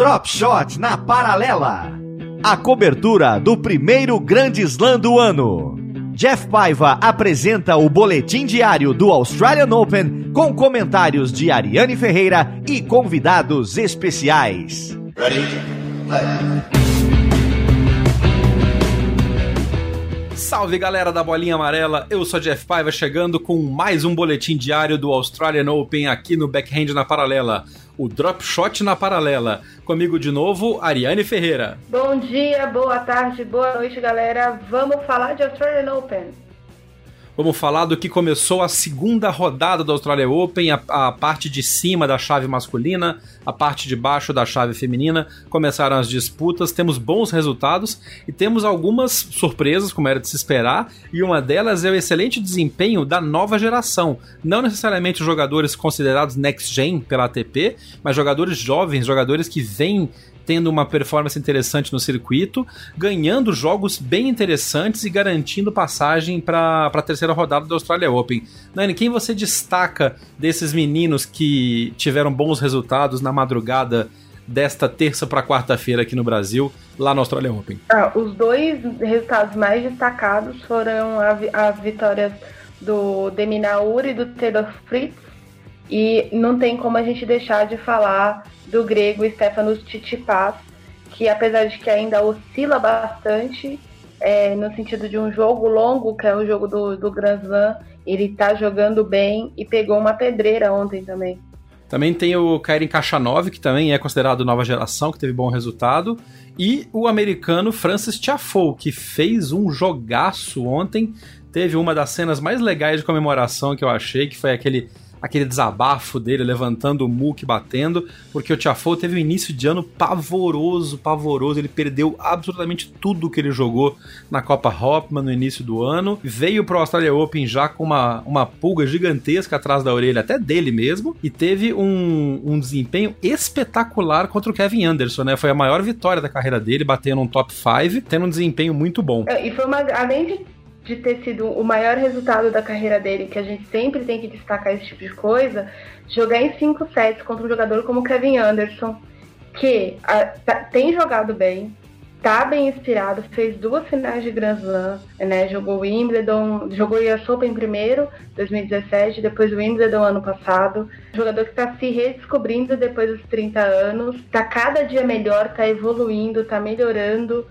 Drop Shot na Paralela. A cobertura do primeiro Grande Slam do ano. Jeff Paiva apresenta o boletim diário do Australian Open com comentários de Ariane Ferreira e convidados especiais. Ready? Play. Salve galera da Bolinha Amarela, eu sou Jeff Paiva chegando com mais um boletim diário do Australian Open aqui no Backhand na Paralela, o Drop Shot na Paralela. Comigo de novo, Ariane Ferreira. Bom dia, boa tarde, boa noite galera, vamos falar de Australian Open. Vamos falar do que começou a segunda rodada do Australia Open, a, a, parte de cima da chave masculina, a parte de baixo da chave feminina. Começaram as disputas, temos bons resultados e temos algumas surpresas, como era de se esperar, e uma delas é o excelente desempenho da nova geração. Não necessariamente jogadores considerados next gen pela ATP, mas jogadores jovens, jogadores que vêm tendo uma performance interessante no circuito, ganhando jogos bem interessantes e garantindo passagem para a terceira rodada do Australia Open. Nani, quem você destaca desses meninos que tiveram bons resultados na madrugada desta terça para quarta-feira aqui no Brasil, lá no Australia Open? Ah, os dois resultados mais destacados foram as vitórias do Deminaur e do Taylor Fritz e não tem como a gente deixar de falar do grego Stefanos Tsitsipas, que apesar de que ainda oscila bastante, é, no sentido de um jogo longo, que é o jogo do, do Grand Slam, ele tá jogando bem e pegou uma pedreira ontem também. Também tem o Kairin Kachanov, que também é considerado nova geração, que teve bom resultado. E o americano Francis Tiafoe, que fez um jogaço ontem. Teve uma das cenas mais legais de comemoração que eu achei, que foi aquele aquele desabafo dele levantando o muque, batendo, porque o Tiafoe teve um início de ano pavoroso, pavoroso. Ele perdeu absolutamente tudo que ele jogou na Copa Hopman no início do ano. Veio pro Australia Open já com uma, uma pulga gigantesca atrás da orelha, até dele mesmo, e teve um, um desempenho espetacular contra o Kevin Anderson, né? Foi a maior vitória da carreira dele, batendo um top 5, tendo um desempenho muito bom. É, e foi uma. Além de de ter sido o maior resultado da carreira dele, que a gente sempre tem que destacar esse tipo de coisa, jogar em 5 sets contra um jogador como Kevin Anderson, que a, tá, tem jogado bem, tá bem inspirado, fez duas finais de Grand Slam, né? Jogou Wimbledon, jogou US Open primeiro, 2017, depois Wimbledon ano passado. Jogador que está se redescobrindo depois dos 30 anos, tá cada dia melhor, tá evoluindo, tá melhorando.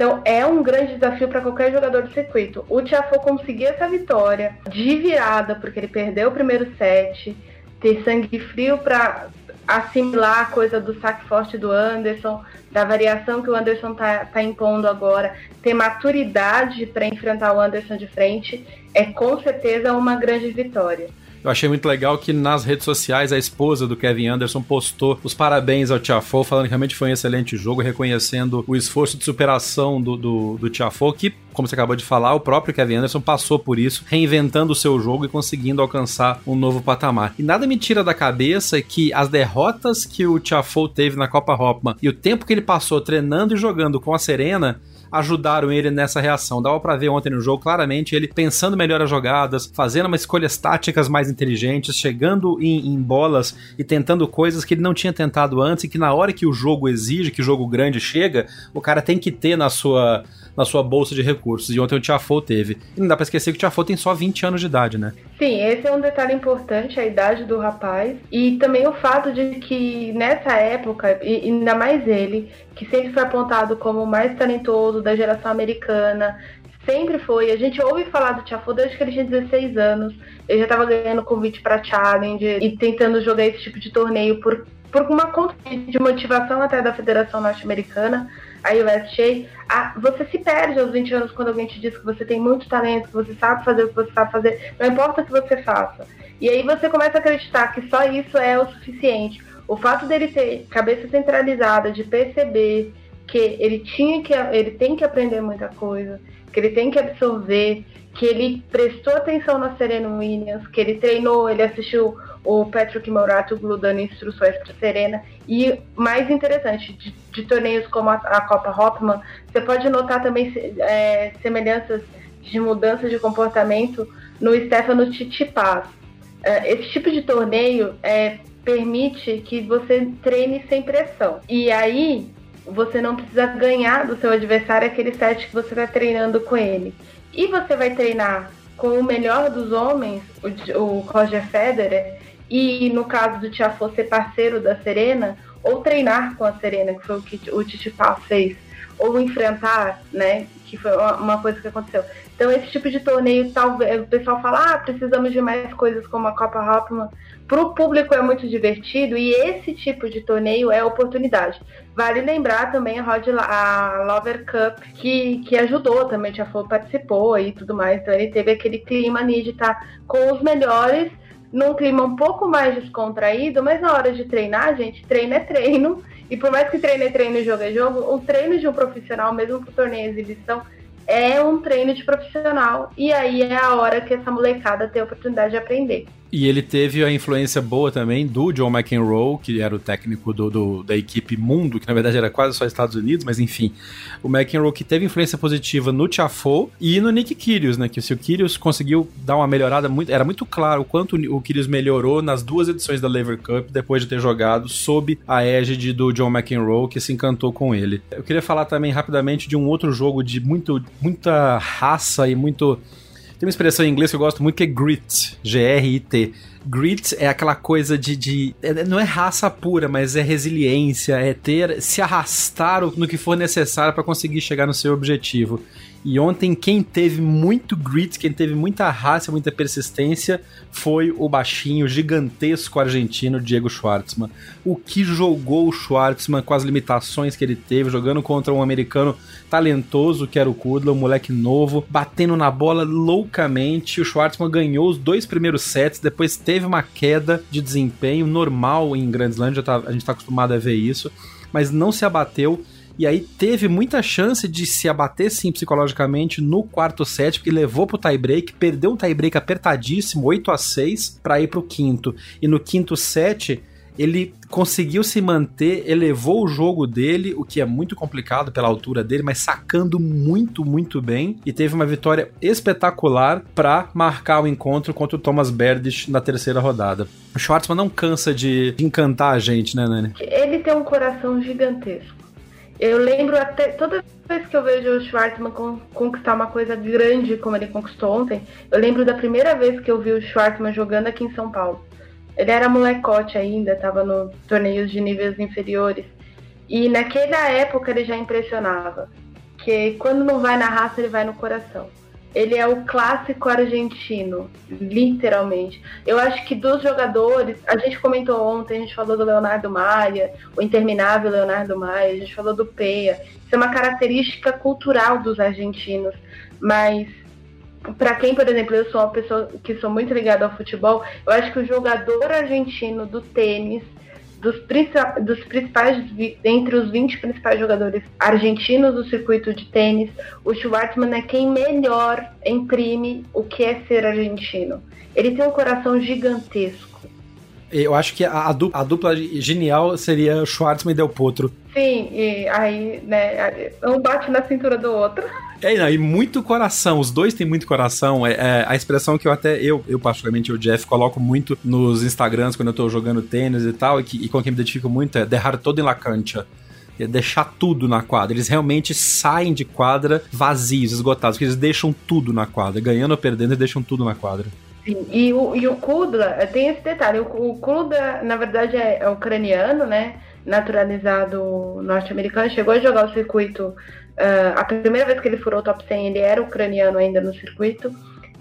Então é um grande desafio para qualquer jogador do circuito. O Tiafoe conseguir essa vitória de virada, porque ele perdeu o primeiro set, ter sangue frio para assimilar a coisa do saque forte do Anderson, da variação que o Anderson tá, tá impondo agora, ter maturidade para enfrentar o Anderson de frente, é com certeza uma grande vitória. Eu achei muito legal que nas redes sociais a esposa do Kevin Anderson postou os parabéns ao Tiafoe, falando que realmente foi um excelente jogo, reconhecendo o esforço de superação do, do, do que, como você acabou de falar, o próprio Kevin Anderson passou por isso, reinventando o seu jogo e conseguindo alcançar um novo patamar. E nada me tira da cabeça que as derrotas que o Tiafoe teve na Copa Hopman e o tempo que ele passou treinando e jogando com a Serena ajudaram ele nessa reação. Dava para ver ontem no jogo claramente ele pensando melhor as jogadas, fazendo umas escolhas táticas mais inteligentes, chegando em, em, bolas e tentando coisas que ele não tinha tentado antes e que na hora que o jogo exige, que o jogo grande chega, o cara tem que ter na sua na sua bolsa de recursos. E ontem o Tiafoe teve. E não dá pra esquecer que o Tiafoe tem só 20 anos de idade, né? Sim, esse é um detalhe importante, a idade do rapaz. E também o fato de que nessa época, e ainda mais ele, que sempre foi apontado como o mais talentoso da geração americana, sempre foi. A gente ouve falar do Tiafoe desde que ele tinha 16 anos. Ele já estava ganhando convite para Challenge e tentando jogar esse tipo de torneio por, por uma conta de motivação até da Federação Norte-Americana a USJ, a, você se perde aos 20 anos quando alguém te diz que você tem muito talento, que você sabe fazer o que você sabe fazer, não importa o que você faça. E aí você começa a acreditar que só isso é o suficiente. O fato dele ter cabeça centralizada, de perceber que ele tinha que ele tem que aprender muita coisa, que ele tem que absorver, que ele prestou atenção na Serena Williams, que ele treinou, ele assistiu o Patrick Morato dando instruções para Serena. E mais interessante, de, de torneios como a, a, Copa Hopman, você pode notar também é, semelhanças de mudança de comportamento no Stefano Tsitsipas. É, esse tipo de torneio é, permite que você treine sem pressão. E aí você não precisa ganhar do seu adversário aquele set que você está treinando com ele. E você vai treinar com o melhor dos homens, o, Roger Federer, e no caso do Tiafoe ser parceiro da Serena, ou treinar com a Serena, que foi o que o Titipá fez, ou enfrentar, né, que foi uma coisa que aconteceu. Então esse tipo de torneio, talvez o pessoal fala, ah, precisamos de mais coisas como a Copa Hopman. Para o público é muito divertido e esse tipo de torneio é oportunidade. Vale lembrar também a, Rod, a Lover Cup, que, que ajudou também, já foi, participou e tudo mais. Então ele teve aquele clima ali de estar com os melhores num clima um pouco mais descontraído, mas na hora de treinar, gente, treino é treino. E por mais que treino é treino e jogo é jogo, o treino de um profissional, mesmo pro torneio exibição, é um treino de profissional. E aí é a hora que essa molecada tem a oportunidade de aprender. E ele teve a influência boa também do John McEnroe, que era o técnico do, do, da equipe Mundo, que na verdade era quase só Estados Unidos, mas enfim. O McEnroe que teve influência positiva no Tiafoe e no Nick Kyrgios, né? Que se o Kyrgios conseguiu dar uma melhorada muito... Era muito claro o quanto o Kyrgios melhorou nas duas edições da Lever Cup, depois de ter jogado sob a égide do John McEnroe, que se encantou com ele. Eu queria falar também rapidamente de um outro jogo de muito, muita raça e muito tem uma expressão em inglês que eu gosto muito que é grit, G-R-I-T. Grit é aquela coisa de, de, é, Não é raça pura, mas é resiliência, é ter. se arrastar no que for necessário para conseguir chegar no seu objetivo. E ontem, quem teve muito grit, quem teve muita raça, muita persistência, foi o baixinho, gigantesco argentino Diego Schwartzman. O que jogou o Schwartzman com as limitações que ele teve, jogando contra um americano talentoso que era o Kudla, um moleque novo, batendo na bola loucamente. O Schwartzman ganhou os dois primeiros sets, depois teve uma queda de desempenho normal em Grand Slam, tá, a gente está acostumado a ver isso, mas não se abateu e aí teve muita chance de se abater sim psicologicamente no quarto set, porque levou pro tie-break, perdeu um tie-break apertadíssimo, 8 a 6 para ir pro quinto. E no quinto set, ele conseguiu se manter, elevou o jogo dele, o que é muito complicado pela altura dele, mas sacando muito, muito bem e teve uma vitória espetacular para marcar o encontro contra o Thomas Berdych na terceira rodada. O Schwartzman não cansa de encantar a gente, né, Nani? Ele tem um coração gigantesco. Eu lembro até toda vez que eu vejo o Schwartzman conquistar uma coisa grande como ele conquistou ontem, eu lembro da primeira vez que eu vi o Schwartzman jogando aqui em São Paulo. Ele era molecote ainda, estava no torneios de níveis inferiores. E naquela época ele já impressionava. Que quando não vai na raça, ele vai no coração. Ele é o clássico argentino, literalmente. Eu acho que dos jogadores, a gente comentou ontem, a gente falou do Leonardo Maia, o interminável Leonardo Maia, a gente falou do Peia. Isso é uma característica cultural dos argentinos, mas para quem, por exemplo, eu sou uma pessoa que sou muito ligada ao futebol, eu acho que o jogador argentino do tênis dos, dos principais, entre os 20 principais jogadores argentinos do circuito de tênis, o Schwartzman é quem melhor imprime o que é ser argentino. Ele tem um coração gigantesco. Eu acho que a, dupla, a dupla genial seria Schwartzman e Del Potro. Sim, e aí, né, um bate na cintura do outro. É, não, e muito coração, os dois têm muito coração. É, é, a expressão que eu até, eu, eu particularmente, o Jeff, coloco muito nos Instagrams quando eu tô jogando tênis e tal, e, que, e com quem me identifico muito é derrar todo em la cancha é deixar tudo na quadra. Eles realmente saem de quadra vazios, esgotados, porque eles deixam tudo na quadra. Ganhando ou perdendo, eles deixam tudo na quadra. Sim, e o, e o Kudla, eh, tem esse detalhe, o, o Kudla, na verdade, é, é ucraniano, né? Naturalizado norte-americano, chegou a jogar o circuito. Uh, a primeira vez que ele furou o top 100, ele era ucraniano ainda no circuito.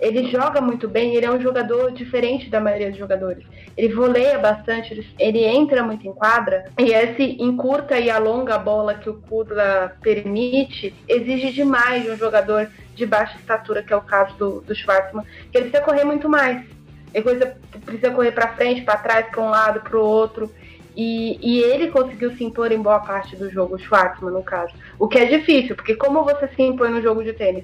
ele joga muito bem, ele é um jogador diferente da maioria dos jogadores. Ele voleia bastante, ele entra muito em quadra, e esse encurta e alonga a bola que o Kudla permite, exige demais de um jogador de baixa estatura, que é o caso do, do Schwartzman, que ele precisa correr muito mais. Ele precisa, precisa correr para frente, para trás, para um lado, para o outro. E, e, ele conseguiu se impor em boa parte do jogo, o Schwartzman, no caso. O que é difícil, porque como você se impõe no jogo de tênis?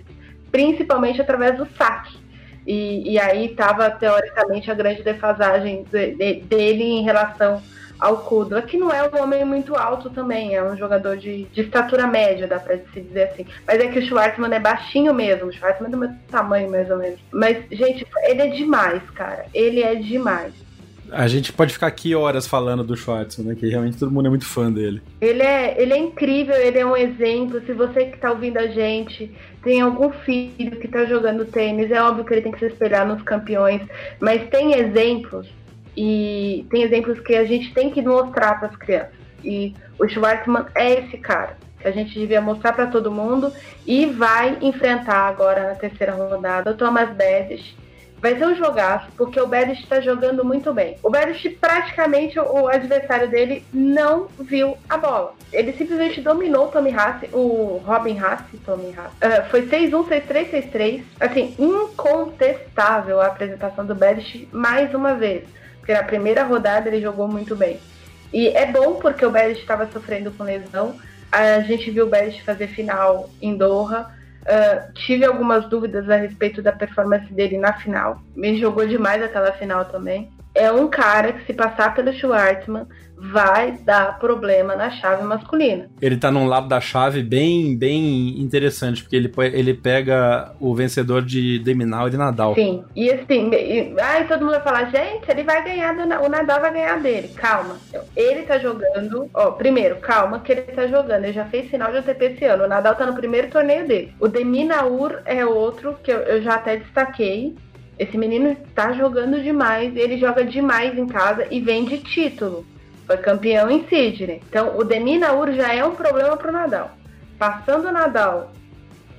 Principalmente através do saque. E, e aí estava, teoricamente, a grande defasagem de, de, dele em relação ao Kudla, que não é um homem muito alto também, é um jogador de, de estatura média, dá pra se dizer assim. Mas é que o Schwartzman é baixinho mesmo, o Schwartzman é do meu tamanho, mais ou menos. Mas, gente, ele é demais, cara. Ele é demais. A gente pode ficar aqui horas falando do Schwartzman, né? Que realmente todo mundo é muito fã dele. Ele é, ele é incrível, ele é um exemplo. Se você que tá ouvindo a gente tem algum filho que tá jogando tênis, é óbvio que ele tem que se espelhar nos campeões, mas tem exemplos e tem exemplos que a gente tem que mostrar para as crianças. E o Schwartzman é esse cara que a gente devia mostrar para todo mundo e vai enfrentar agora na terceira rodada o Thomas Bedic Vai ser um jogaço, porque o Bedic está jogando muito bem. O Bedic, praticamente, o adversário dele não viu a bola. Ele simplesmente dominou o Tommy Haas, o Robin Haas, Tommy Haas. Uh, foi 6-1, 6-3, 6-3. Assim, incontestável a apresentação do Bedic mais uma vez. Porque na primeira rodada ele jogou muito bem. E é bom porque o Bedic estava sofrendo com lesão. A gente viu o Bedic fazer final em Doha. Uh, tive algumas dúvidas a respeito da performance dele na final. Me jogou demais aquela final também. É um cara que, se passar pelo Schwartzman, vai dar problema na chave masculina. Ele tá num lado da chave bem, bem interessante, porque ele, ele pega o vencedor de Deminal e de Nadal. Sim, e assim, e, ai, todo mundo vai falar, gente, ele vai ganhar, do, o Nadal vai ganhar dele. Calma, ele tá jogando, ó, primeiro, calma que ele tá jogando, ele já fez final de ATP esse ano, o Nadal tá no primeiro torneio dele. O Deminaur é outro que eu, eu já até destaquei, esse menino está jogando demais, ele joga demais em casa e vem de título. Foi campeão em Sydney. Então, o Deminaur já é um problema para o Nadal. Passando o Nadal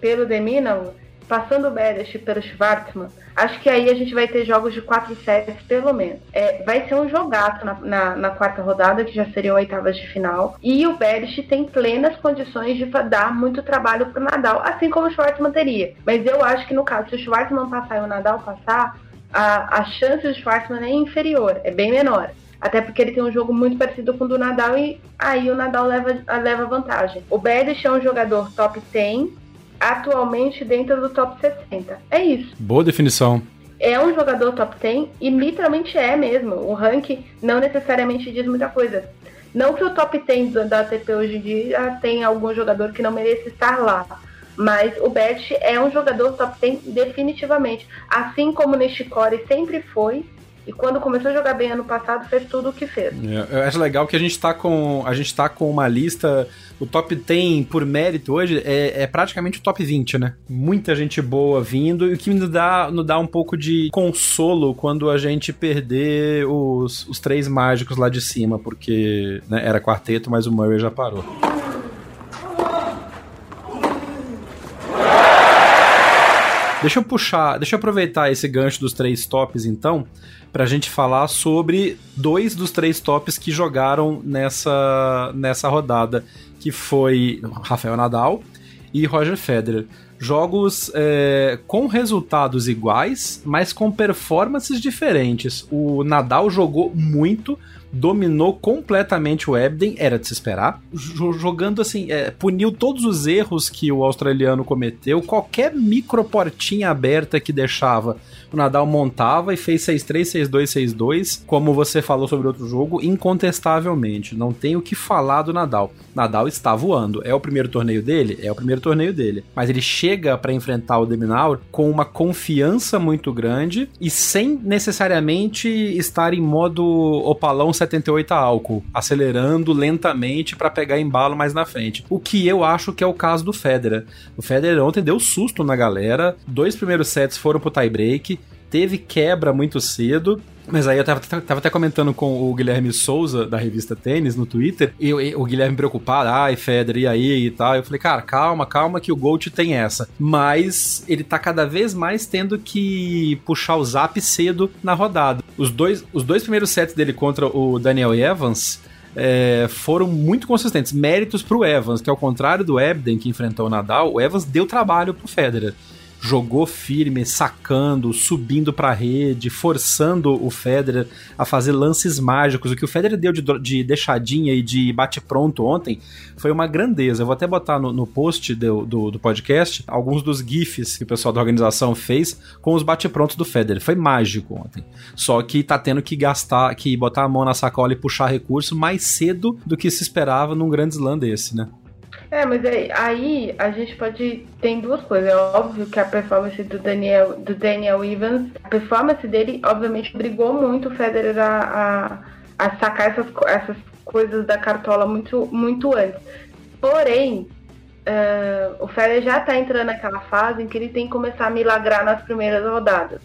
pelo Deminaur, passando o Bedic pelo Schwartzman, acho que aí a gente vai ter jogos de 4 sets pelo menos. É, vai ser um jogaço na, na, na, quarta rodada, que já seriam oitavas de final. E o Bedic tem plenas condições de dar muito trabalho para o Nadal, assim como o Schwartzman teria. Mas eu acho que no caso, se o Schwartzman passar e o Nadal passar, a, a chance do Schwartzman é inferior, é bem menor. Até porque ele tem um jogo muito parecido com o do Nadal e aí o Nadal leva, leva vantagem. O Bedic é um jogador top 10, atualmente dentro do top 60. É isso. Boa definição. É um jogador top 10 e literalmente é mesmo. O ranking não necessariamente diz muita coisa. Não que o top 10 da ATP hoje em dia tenha algum jogador que não mereça estar lá. Mas o Bet é um jogador top 10 definitivamente. Assim como Nishikori sempre foi, e quando começou a jogar bem ano passado, fez tudo o que fez. É, eu acho legal que a gente tá com. A gente tá com uma lista. O top 10 por mérito hoje é, é praticamente o top 20, né? Muita gente boa vindo, e o que nos dá, nos dá um pouco de consolo quando a gente perder os, os três mágicos lá de cima, porque né, era quarteto, mas o Murray já parou. Deixa eu puxar, deixa eu aproveitar esse gancho dos três tops então, para a gente falar sobre dois dos três tops que jogaram nessa, nessa rodada, que foi Rafael Nadal e Roger Federer. Jogos é, com resultados iguais, mas com performances diferentes. O Nadal jogou muito, dominou completamente o Ebden, era de se esperar. Jogando assim, é, puniu todos os erros que o australiano cometeu, qualquer microportinha aberta que deixava o Nadal montava e fez 6-3, 6-2, 6-2, como você falou sobre outro jogo, incontestavelmente. Não tem o que falar do Nadal. Nadal está voando. É o primeiro torneio dele? É o primeiro torneio dele. Mas ele chega para enfrentar o Deminaur com uma confiança muito grande e sem necessariamente estar em modo opalão 78 a álcool, acelerando lentamente para pegar embalo mais na frente. O que eu acho que é o caso do Federer. O Federer ontem deu susto na galera. Dois primeiros sets foram pro tie break teve quebra muito cedo Mas aí eu tava, tava até comentando com o Guilherme Souza, da revista Tênis, no Twitter, e, e o Guilherme preocupado, ai, Federer, e aí e tal. Eu falei, cara, calma, calma, que o Gold tem essa. Mas ele tá cada vez mais tendo que puxar o zap cedo na rodada. Os dois, os dois primeiros sets dele contra o Daniel Evans. É, foram muito consistentes. Méritos pro Evans, que ao contrário do Ebden que enfrentou o Nadal, o Evans deu trabalho pro Federer jogou firme, sacando, subindo para a rede, forçando o Federer a fazer lances mágicos. O que o Federer deu de, de deixadinha e de bate-pronto ontem foi uma grandeza. Eu vou até botar no, no post do, do, do, podcast alguns dos GIFs que o pessoal da organização fez com os bate-prontos do Federer. Foi mágico ontem. Só que tá tendo que gastar, que botar a mão na sacola e puxar recurso mais cedo do que se esperava num grande slam desse, né? É, mas aí, aí, a gente pode. Tem duas coisas. É óbvio que a performance do Daniel, do Daniel Evans, a performance dele, obviamente, obrigou muito o Federer a, a, a sacar essas, essas coisas da cartola muito, muito antes. Porém, uh, o Federer já está entrando naquela fase em que ele tem que começar a milagrar nas primeiras rodadas.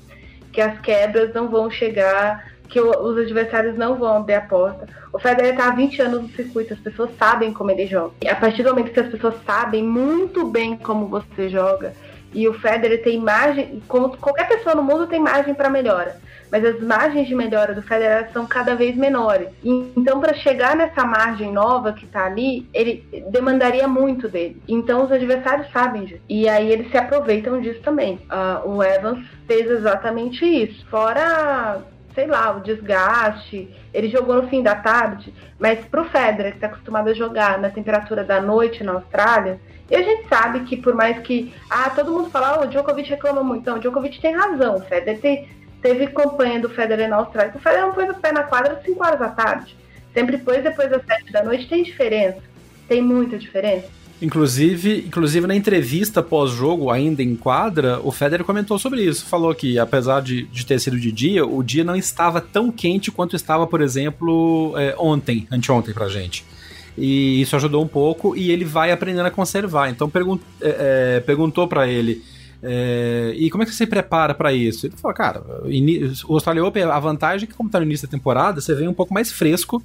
Que as quebras não vão chegar que os adversários não vão abrir a porta. O Federer está há 20 anos no circuito, as pessoas sabem como ele joga. E a partir do momento que as pessoas sabem muito bem como você joga, e o Federer tem margem, como qualquer pessoa no mundo tem margem para melhora, mas as margens de melhora do Federer são cada vez menores. Então, para chegar nessa margem nova que está ali, ele demandaria muito dele. Então, os adversários sabem disso. E aí eles se aproveitam disso também. Uh, o Evans fez exatamente isso. Fora sei lá, o desgaste. Ele jogou no fim da tarde, mas pro Federer, que está acostumado a jogar na temperatura da noite na Austrália, e a gente sabe que por mais que. Ah, todo mundo fala, oh, o Djokovic reclama muito. Então, o Djokovic tem razão. O Federer tem, teve campanha do Federer na Austrália. O Federer não pôs o pé na quadra às 5 horas da tarde. Sempre pôs depois das 7 da noite. Tem diferença. Tem muita diferença. Inclusive, inclusive na entrevista pós-jogo, ainda em quadra, o Federer comentou sobre isso. Falou que, apesar de, de ter sido de dia, o dia não estava tão quente quanto estava, por exemplo, é, ontem, anteontem pra gente. E isso ajudou um pouco e ele vai aprendendo a conservar. Então pergun é, é, perguntou para ele. É, e como é que você se prepara para isso? Ele falou, cara, o Australia Open, a vantagem é que, como tá no início da temporada, você vem um pouco mais fresco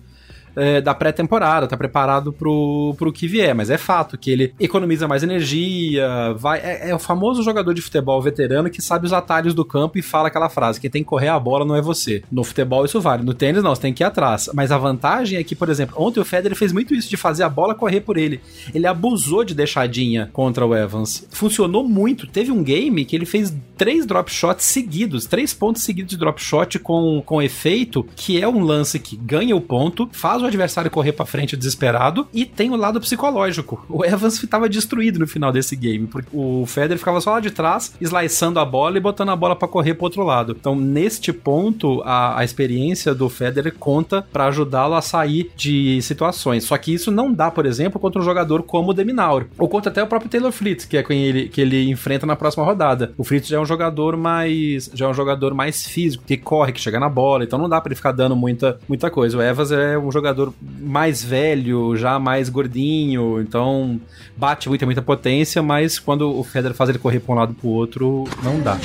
é, da pré-temporada, tá preparado pro, pro que vier, mas é fato que ele economiza mais energia, vai é, é, o famoso jogador de futebol veterano que sabe os atalhos do campo e fala aquela frase, quem tem que correr a bola não é você. No futebol isso vale, no tênis não, você tem que ir atrás. Mas a vantagem é que, por exemplo, ontem o Federer fez muito isso de fazer a bola correr por ele. Ele abusou de deixadinha contra o Evans. Funcionou muito. Teve um game que ele fez três drop shots seguidos, três pontos seguidos de drop shot com, com efeito, que é um lance que ganha o ponto, faz o o adversário correr para frente desesperado e tem o lado psicológico. O Evans estava destruído no final desse game, porque o Federer ficava só lá de trás, sliceando a bola e botando a bola para correr pro outro lado. Então, neste ponto, a, a experiência do Federer conta para ajudá-lo a sair de situações. Só que isso não dá, por exemplo, contra um jogador como o Deminaur, ou contra até o próprio Taylor Fritz, que é quem ele, que ele enfrenta na próxima rodada. O Fritz já é um jogador mais já é um jogador mais físico, que corre, que chega na bola, então não dá para ele ficar dando muita muita coisa. O Evans é um jogador jogador mais velho, já mais gordinho, então bate muita, muita potência, mas quando o Federer faz ele correr para um lado para o outro, não dá.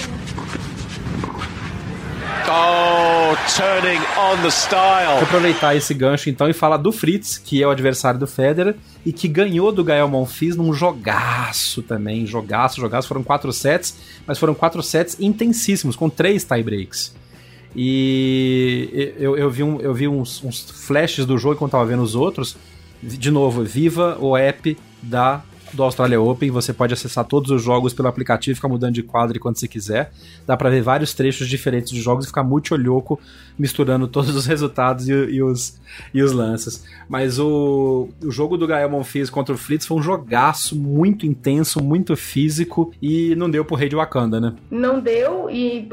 Oh, turning on the style. Vou aproveitar esse gancho então e falar do Fritz, que é o adversário do Federer e que ganhou do Gael Monfils num jogaço também, jogaço, jogaço. Foram quatro sets, mas foram quatro sets intensíssimos, com três tiebreaks. E eu, eu vi, um, eu vi uns, uns flashes do jogo enquanto tava vendo os outros. De novo, viva o app da do Australia Open. Você pode acessar todos os jogos pelo aplicativo, ficar mudando de quadro quando você quiser. Dá para ver vários trechos diferentes de jogos e ficar muito olhoco misturando todos os resultados e, e, os, e os lances. Mas o, o jogo do Gael Monfils contra o Fritz foi um jogaço muito intenso, muito físico e não deu pro Rei de Wakanda, né? Não deu e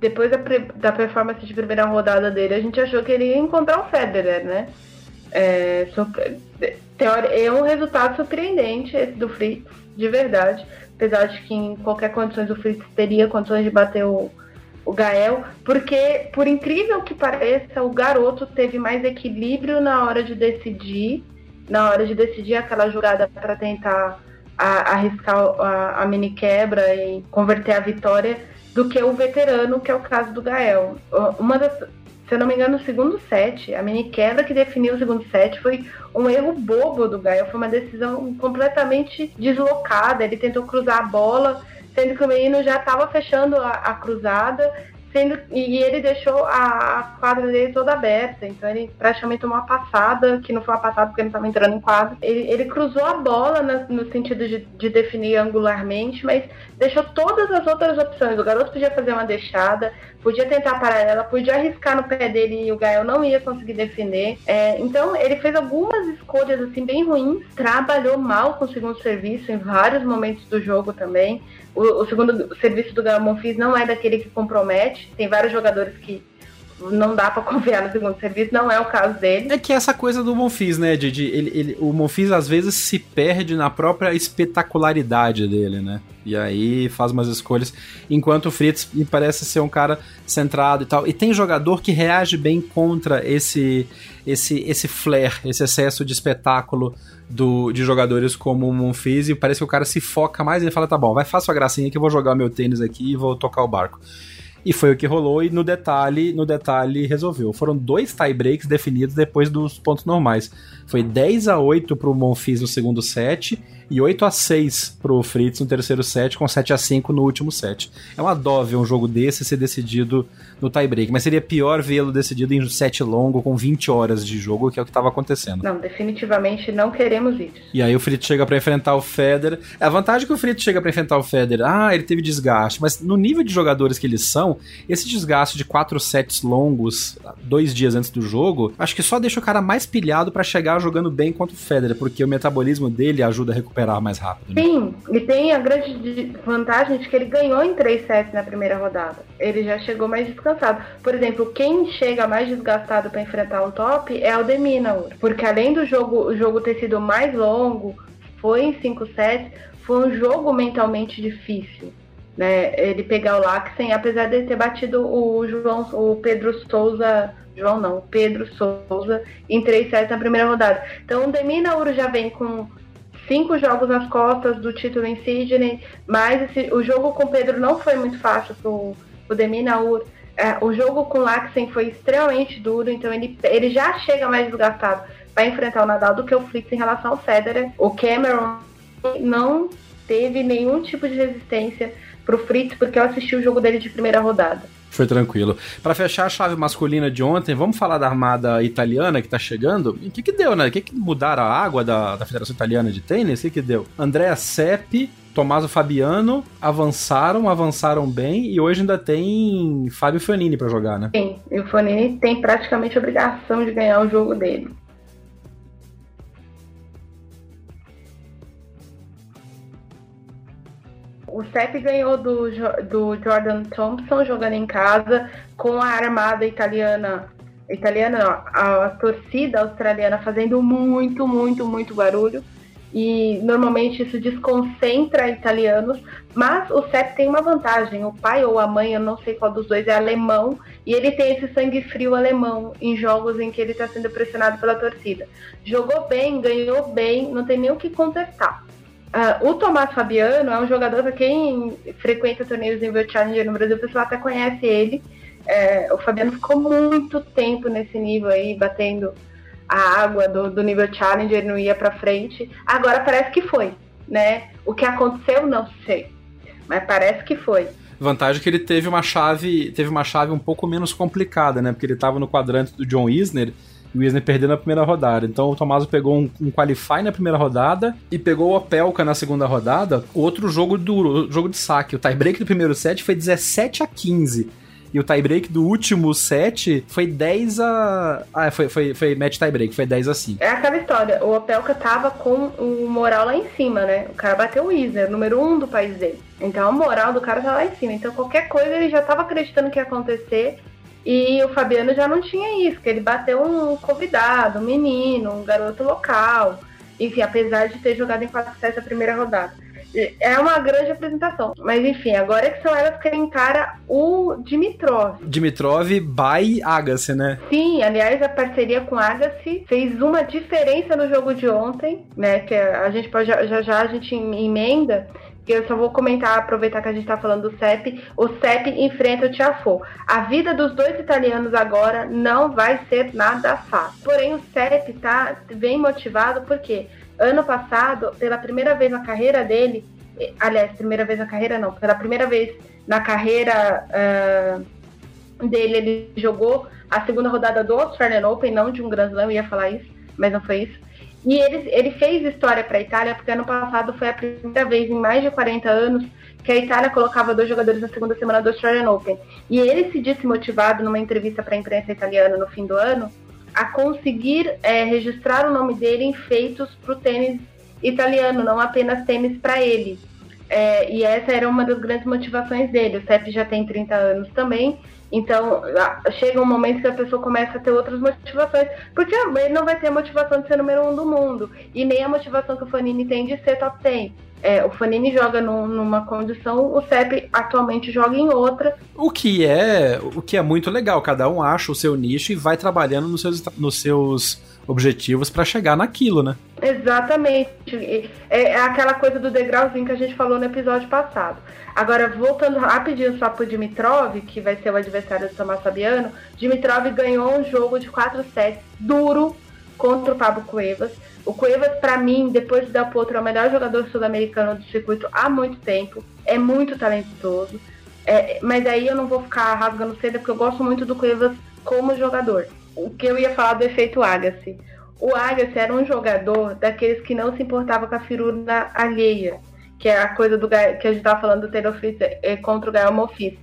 depois da, da performance de primeira rodada dele, a gente achou que ele ia encontrar o Federer, né? É, é um resultado surpreendente esse do Fritz, de verdade. Apesar de que em qualquer condições o Fritz teria condições de bater o, o Gael, porque, por incrível que pareça, o garoto teve mais equilíbrio na hora de decidir, na hora de decidir aquela jogada para tentar a, arriscar a, a, mini quebra e converter a vitória, do que o veterano, que é o caso do Gael. Uma das, se eu não me engano, no segundo set, a mini quebra que definiu o segundo set foi um erro bobo do Gael, foi uma decisão completamente deslocada. Ele tentou cruzar a bola, sendo que o menino já estava fechando a, a cruzada sendo e ele deixou a, a, quadra dele toda aberta, então ele praticamente tomou uma passada, que não foi uma passada porque ele estava entrando em quadro. Ele, ele cruzou a bola no, no sentido de, de, definir angularmente, mas deixou todas as outras opções. O garoto podia fazer uma deixada, podia tentar parar ela, podia arriscar no pé dele e o Gael não ia conseguir defender. É, então ele fez algumas escolhas assim bem ruins, trabalhou mal com o segundo serviço em vários momentos do jogo também. O, o segundo serviço do Gael Monfils não é daquele que compromete. Tem vários jogadores que não dá para confiar no segundo serviço, não é o caso dele. É que essa coisa do Monfils, né, Didi? Ele, ele, o Monfils às vezes se perde na própria espetacularidade dele, né? E aí faz umas escolhas. Enquanto o Fritz parece ser um cara centrado e tal. E tem jogador que reage bem contra esse esse esse flair, esse excesso de espetáculo do, de jogadores como o Monfils. E parece que o cara se foca mais e fala: tá bom, vai faça a gracinha que eu vou jogar meu tênis aqui e vou tocar o barco. E foi o que rolou e no detalhe, no detalhe resolveu. Foram dois tie breaks definidos depois dos pontos normais. Foi 10 a 8 pro Monfils no segundo set e 8 a 6 pro Fritz no terceiro set, com 7 a 5 no último set. É uma dó ver um jogo desse ser decidido no tie-break, mas seria pior vê-lo decidido em set longo, com 20 horas de jogo, que é o que estava acontecendo. Não, definitivamente não queremos isso. E aí o Fritz chega para enfrentar o Federer. A vantagem é que o Fritz chega para enfrentar o Federer, ah, ele teve desgaste, mas no nível de jogadores que eles são, esse desgaste de quatro sets longos, dois dias antes do jogo, acho que só deixa o cara mais pilhado para chegar jogando bem contra o Federer, porque o metabolismo dele ajuda a recuperar recuperar mais rápido. Né? Sim, e tem a grande vantagem de que ele ganhou em três sets na primeira rodada. Ele já chegou mais descansado. Por exemplo, quem chega mais desgastado para enfrentar um top é o Deminaur, porque além do jogo, o jogo ter sido mais longo, foi em cinco sets, foi um jogo mentalmente difícil. Né, ele pegar o Laxen, apesar de ter batido o João, o Pedro Souza, João não, o Pedro Souza em três sets na primeira rodada. Então o Deminaur já vem com cinco jogos nas costas do título em Sydney, mas esse, o jogo com Pedro não foi muito fácil pro, pro Demi Naur. É, o jogo com Laxen foi extremamente duro, então ele, ele já chega mais desgastado para enfrentar o Nadal do que o Fritz em relação ao Federer. O Cameron não teve nenhum tipo de resistência pro Fritz, porque eu assisti o jogo dele de primeira rodada. Foi tranquilo. Para fechar a chave masculina de ontem, vamos falar da armada italiana que tá chegando. O que que deu, né? O que que mudaram a água da, da Federação Italiana de Tênis? O que que deu? Andrea Seppi, Tommaso Fabiano avançaram, avançaram bem e hoje ainda tem Fábio Fanini para jogar, né? Sim, e o Fanini tem praticamente obrigação de ganhar o jogo dele. O CEP ganhou do, do Jordan Thompson jogando em casa com a armada italiana, italiana a, a torcida australiana fazendo muito, muito, muito barulho e normalmente isso desconcentra italianos, mas o CEP tem uma vantagem, o pai ou a mãe, eu não sei qual dos dois, é alemão, e ele tem esse sangue frio alemão em jogos em que ele está sendo pressionado pela torcida. Jogou bem, ganhou bem, não tem nem o que contestar. Uh, o Tomás Fabiano é um jogador para quem frequenta torneios nível Challenger no Brasil, o pessoal até conhece ele. É, o Fabiano ficou muito tempo nesse nível aí, batendo a água do, do nível Challenger, não ia para frente. Agora parece que foi, né? O que aconteceu, não sei. Mas parece que foi. Vantagem que ele teve uma chave, teve uma chave um pouco menos complicada, né? Porque ele estava no quadrante do John Isner e o Isner perdeu na primeira rodada. Então o Tomaso pegou um, um Qualify na primeira rodada e pegou o Opelka na segunda rodada. Outro jogo duro, jogo de saque. O tiebreak do primeiro set foi 17 a 15. E o tiebreak do último set foi 10 a. Ah, foi, foi, foi match tiebreak, foi 10 a 5. É aquela história, o Opelka tava com o moral lá em cima, né? O cara bateu o Isner, número um do país dele. Então a moral do cara tá lá em cima. Então qualquer coisa ele já tava acreditando que ia acontecer. E o Fabiano já não tinha isso, que ele bateu um convidado, um menino, um garoto local. Enfim, apesar de ter jogado em 4 sets a primeira rodada. É uma grande apresentação. Mas enfim, agora é que são elas que encara o Dimitrov. Dimitrov by Agassi, né? Sim, aliás, a parceria com Agassi fez uma diferença no jogo de ontem, né? Que a gente pode já já a gente emenda que eu só vou comentar, aproveitar que a gente está falando do CEP. O CEP enfrenta o Tiafo. A vida dos dois italianos agora não vai ser nada fácil. Porém, o CEP tá bem motivado porque ano passado, pela primeira vez na carreira dele, eh, aliás, primeira vez na carreira não, pela primeira vez na carreira uh, dele, ele jogou a segunda rodada do Australian Open, não de um Grand Slam, ia falar isso, mas não foi isso. E ele, ele fez história para a Itália, porque ano passado foi a primeira vez em mais de 40 anos que a Itália colocava dois jogadores na segunda semana do Australian Open. E ele se disse motivado numa entrevista para a imprensa italiana no fim do ano a conseguir é, registrar o nome dele em feitos para o tênis italiano, não apenas tênis para ele. É, e essa era uma das grandes motivações dele. O Sepp já tem 30 anos também, então chega um momento que a pessoa começa a ter outras motivações, porque ele não vai ter a motivação de ser número um do mundo, e nem a motivação que o Fanini tem de ser top 10. É, o Fanini joga num, numa condição, o CEP atualmente joga em outra. O que é o que é muito legal, cada um acha o seu nicho e vai trabalhando nos seus, nos seus objetivos para chegar naquilo, né? Exatamente. É, é aquela coisa do degrauzinho que a gente falou no episódio passado. Agora, voltando rapidinho só pro Dimitrov, que vai ser o adversário do Tomás Fabiano, Dimitrov ganhou um jogo de 4 sets duro contra o Pablo Cuevas o Cuevas, para mim, depois Del Potro, é o melhor jogador sul-americano do circuito há muito tempo. É muito talentoso. É, mas aí eu não vou ficar rasgando cedo, porque eu gosto muito do Cuevas como jogador. O que eu ia falar do efeito Agassi. O Agassi era um jogador daqueles que não se importava com a firula alheia, que é a coisa do que a gente estava falando do Taylor Fritz é, contra o Gael Monfils.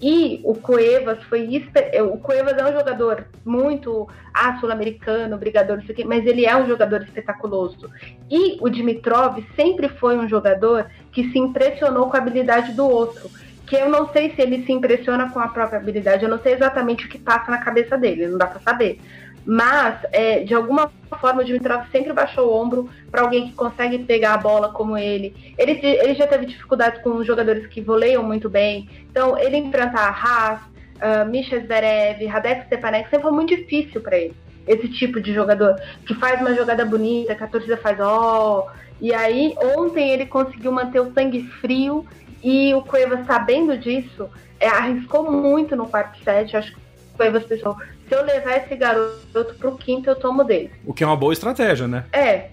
E o Cuevas foi. É, o Cuevas é um jogador muito ah, sul-americano, brigador, não sei o quê, mas ele é um jogador espetaculoso. E o Dimitrov sempre foi um jogador que se impressionou com a habilidade do outro. Que eu não sei se ele se impressiona com a própria habilidade, eu não sei exatamente o que passa na cabeça dele, não dá para saber. Mas, é, de alguma forma, o Dimitrov sempre baixou o ombro para alguém que consegue pegar a bola como ele. ele. Ele já teve dificuldades com jogadores que voleiam muito bem. Então, ele enfrentar Haas, uh, Misha Zverev, Radek Stepanek, sempre foi muito difícil para ele. Esse tipo de jogador que faz uma jogada bonita, que a torcida faz ó. Oh. E aí, ontem ele conseguiu manter o sangue frio e o Cuevas, sabendo disso, é, arriscou muito no quarto set. Acho que o Cuevas pensou, se eu levar esse garoto pro quinto, eu tomo dele. O que é uma boa estratégia, né? É.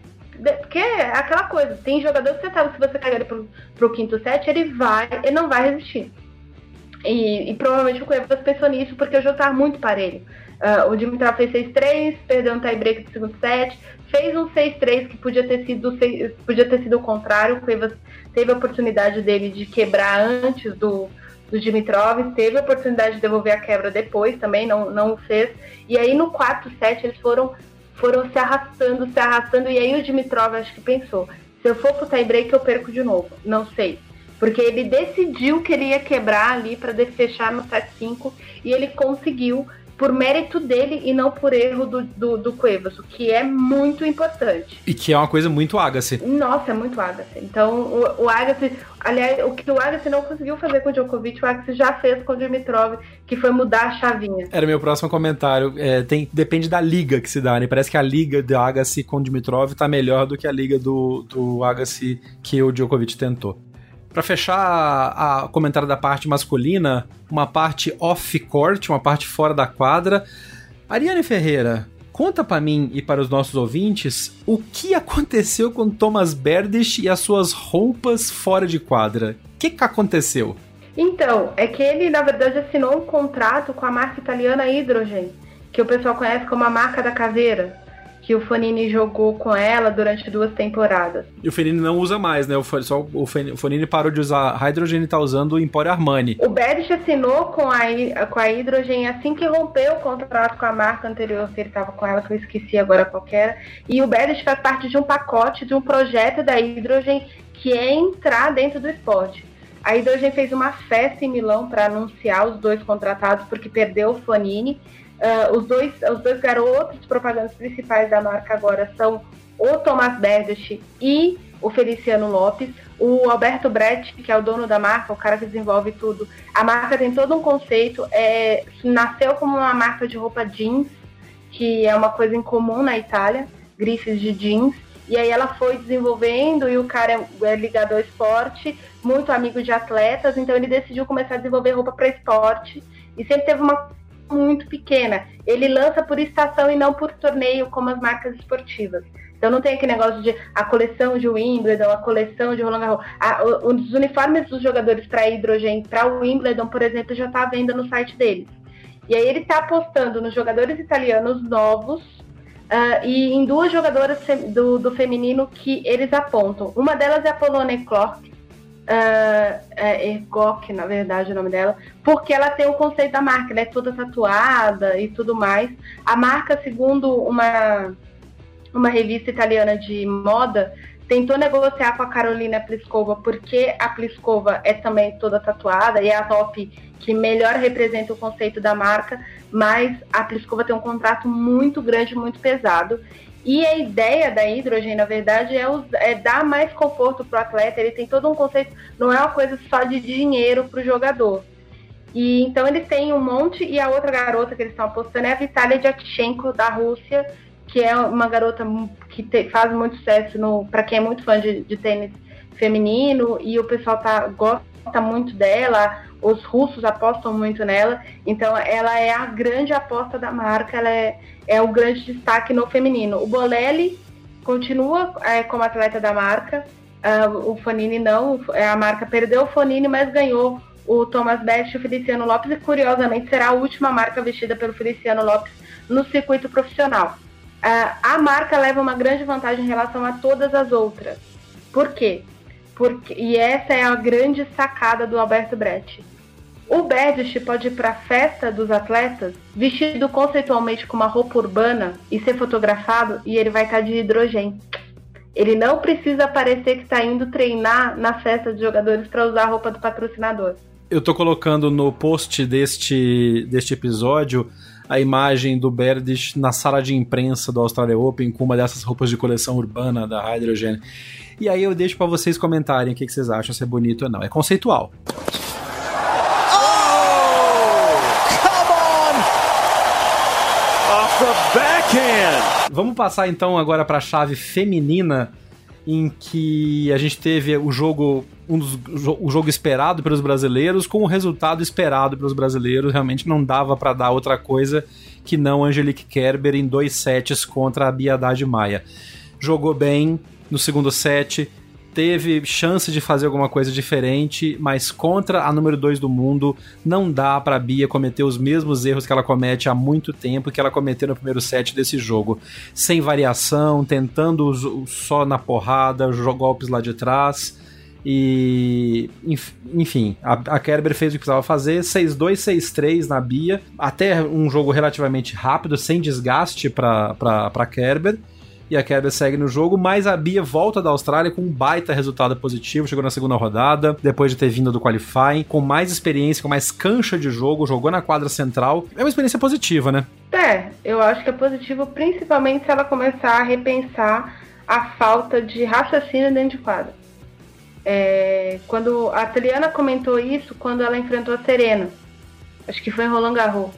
Porque é aquela coisa, tem jogador que você sabe, se você pegar ele pro, pro quinto set, ele vai, ele não vai resistir. E, e provavelmente o Cuevas pensou nisso porque o jogo tava muito parelho. Uh, o Dimitrov fez 6-3, perdeu um tie-break do segundo set, fez um 6-3 que podia ter sido podia ter sido o contrário. O Cuevas teve a oportunidade dele de quebrar antes do, do Dimitrov, teve a oportunidade de devolver a quebra depois também, não, não o fez. E aí no quarto set eles foram, foram se arrastando, se arrastando, e aí o Dimitrov acho que pensou, se eu for pro tie break eu perco de novo, não sei. Porque ele decidiu que ele ia quebrar ali para fechar no set 5 e ele conseguiu por mérito dele e não por erro do, do, do Cuevas, o que é muito importante. E que é uma coisa muito Agassi. Nossa, é muito Agassi. Então, o, o Agassi, aliás, o que o Agassi não conseguiu fazer com o Djokovic, o Agassi já fez com o Dimitrov, que foi mudar a chavinha. Era meu próximo comentário. É, tem, depende da liga que se dá, né? Parece que a liga do Agassi com o Dimitrov tá melhor do que a liga do, do Agassi que o Djokovic tentou. Para fechar o comentário da parte masculina, uma parte off-court, uma parte fora da quadra. Ariane Ferreira, conta para mim e para os nossos ouvintes o que aconteceu com Thomas Berdych e as suas roupas fora de quadra. O que, que aconteceu? Então, é que ele, na verdade, assinou um contrato com a marca italiana Hydrogen, que o pessoal conhece como a marca da caveira que o Fonini jogou com ela durante duas temporadas. E o Fonini não usa mais, né? O, só, o Fonini parou de usar Hydrogen e tá usando o Emporio Armani. O Berish assinou com a, com a Hydrogen assim que rompeu o contrato com a marca anterior que ele tava com ela, que eu esqueci agora qualquer. E o Berish faz parte de um pacote, de um projeto da Hydrogen que é entrar dentro do esporte. A Hydrogen fez uma festa em Milão para anunciar os dois contratados porque perdeu o Fonini. Uh, os, dois, os dois garotos propagandas principais da marca agora são o Thomas Berdych e o Feliciano Lopes. O Alberto Brett, que é o dono da marca, o cara que desenvolve tudo. A marca tem todo um conceito. É, nasceu como uma marca de roupa jeans, que é uma coisa incomum na Itália, grifes de jeans. E aí ela foi desenvolvendo e o cara é, é ligado ao esporte, muito amigo de atletas, então ele decidiu começar a desenvolver roupa para esporte e sempre teve uma muito pequena. Ele lança por estação e não por torneio como as marcas esportivas. Então não tem aquele negócio de a coleção de Wimbledon, a coleção de Roland Garros. A, os uniformes dos jogadores para hidrogênio para o Wimbledon, por exemplo, já está à venda no site deles. E aí ele está apostando nos jogadores italianos novos uh, e em duas jogadoras do, do, feminino que eles apontam. Uma delas é a Polone Clark, uh, é Ergok, na verdade, o nome dela, porque ela tem o conceito da marca, ela é toda tatuada e tudo mais. A marca, segundo uma, uma revista italiana de moda, tentou negociar com a Carolina Pliskova, porque a Pliskova é também toda tatuada e é a top que melhor representa o conceito da marca, mas a Pliskova tem um contrato muito grande, muito pesado. E a ideia da hidrogênio, na verdade, é, é dar mais conforto para o atleta. Ele tem todo um conceito, não é uma coisa só de dinheiro para o jogador. E então eles têm um monte, e a outra garota que eles estão apostando é a Vitalia Dyaktchenko, da Rússia, que é uma garota que te, faz muito sucesso para quem é muito fã de, de, tênis feminino, e o pessoal tá, gosta muito dela, os russos apostam muito nela, então ela é a grande aposta da marca, ela é, é o grande destaque no feminino. O Bolelli continua é, como atleta da marca, uh, o Fonini não, a marca perdeu o Fonini, mas ganhou o Thomas Best e o Feliciano Lopes, e curiosamente será a última marca vestida pelo Feliciano Lopes no circuito profissional. Uh, a marca leva uma grande vantagem em relação a todas as outras. Por quê? Porque, e essa é a grande sacada do Alberto Brecht. O Berdych pode ir para a festa dos atletas vestido conceitualmente com uma roupa urbana e ser fotografado e ele vai estar tá de hidrogênio. Ele não precisa parecer que está indo treinar na festa dos jogadores para usar a roupa do patrocinador. Eu estou colocando no post deste, deste episódio a imagem do Berdych na sala de imprensa do Australia Open com uma dessas roupas de coleção urbana da Hydrogen. E aí eu deixo para vocês comentarem o que, que vocês acham, se é bonito ou não. É conceitual. Vamos passar então agora para a chave feminina, em que a gente teve o jogo um dos, o jogo esperado pelos brasileiros com o resultado esperado pelos brasileiros. Realmente não dava para dar outra coisa que não Angelique Kerber em dois sets contra a Bia Haddad Maia. Jogou bem, no segundo set, teve chance de fazer alguma coisa diferente, mas contra a número 2 do mundo, não dá para Bia cometer os mesmos erros que ela comete há muito tempo que ela cometeu no primeiro set desse jogo. Sem variação, tentando só na porrada, golpes lá de trás. E, enfim, a, Kerber fez o que precisava fazer: 6-2, 6-3 na Bia. Até um jogo relativamente rápido, sem desgaste para Kerber e a Kerber segue no jogo, mas a Bia volta da Austrália com um baita resultado positivo, chegou na segunda rodada, depois de ter vindo do qualifying, com mais experiência, com mais cancha de jogo, jogou na quadra central. É uma experiência positiva, né? É, eu acho que é positivo, principalmente se ela começar a repensar a falta de raciocínio dentro de quadra. É, quando a Teliana comentou isso quando ela enfrentou a Serena, acho que foi em Roland Garros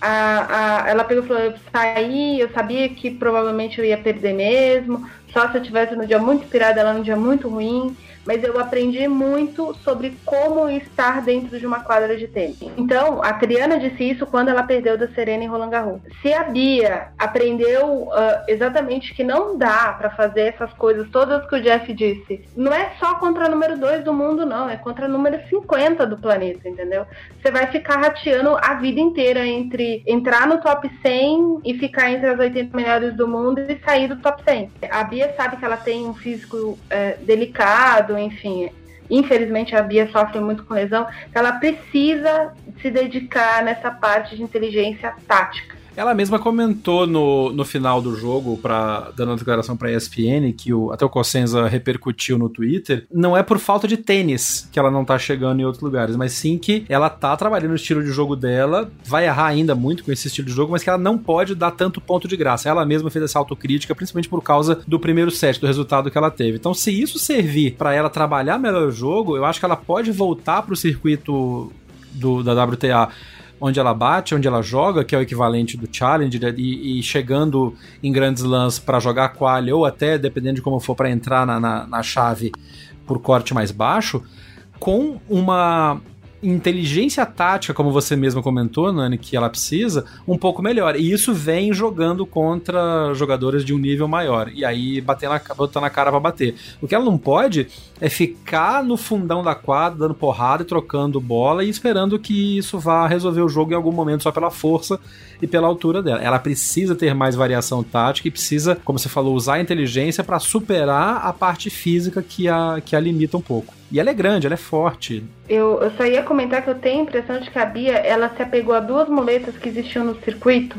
a, a, ela pegou e falou, eu saí, eu sabia que provavelmente eu ia perder mesmo, só se eu tivesse no dia muito inspirada, ela no dia muito ruim mas eu aprendi muito sobre como estar dentro de uma quadra de tênis. Então, a Triana disse isso quando ela perdeu da Serena em Roland Garros. Se a Bia aprendeu uh, exatamente que não dá para fazer essas coisas todas que o Jeff disse, não é só contra a número 2 do mundo, não, é contra a número 50 do planeta, entendeu? Você vai ficar rateando a vida inteira entre entrar no top 100 e ficar entre as 80 melhores do mundo e sair do top 100. A Bia sabe que ela tem um físico é, delicado, enfim, infelizmente a Bia sofre muito com lesão, ela precisa se dedicar nessa parte de inteligência tática. Ela mesma comentou no, no final do jogo, pra, dando uma declaração para a ESPN, que o, até o Cossenza repercutiu no Twitter, não é por falta de tênis que ela não tá chegando em outros lugares, mas sim que ela tá trabalhando o estilo de jogo dela, vai errar ainda muito com esse estilo de jogo, mas que ela não pode dar tanto ponto de graça. Ela mesma fez essa autocrítica, principalmente por causa do primeiro set, do resultado que ela teve. Então, se isso servir para ela trabalhar melhor o jogo, eu acho que ela pode voltar pro circuito do, da WTA onde ela bate, onde ela joga, que é o equivalente do Challenger, e, e chegando em grandes lãs para jogar quali, ou até, dependendo de como for, para entrar na, na, na chave por corte mais baixo, com uma inteligência tática, como você mesmo comentou, Nani, que ela precisa, um pouco melhor. E isso vem jogando contra jogadores de um nível maior. E aí bater na, botando a cara pra bater. O que ela não pode é ficar no fundão da quadra, dando porrada e trocando bola e esperando que isso vá resolver o jogo em algum momento só pela força e pela altura dela. Ela precisa ter mais variação tática e precisa, como você falou, usar a inteligência para superar a parte física que a, que a limita um pouco. E ela é grande, ela é forte. Eu, eu só ia comentar que eu tenho a impressão de que a Bia ela se apegou a duas muletas que existiam no circuito,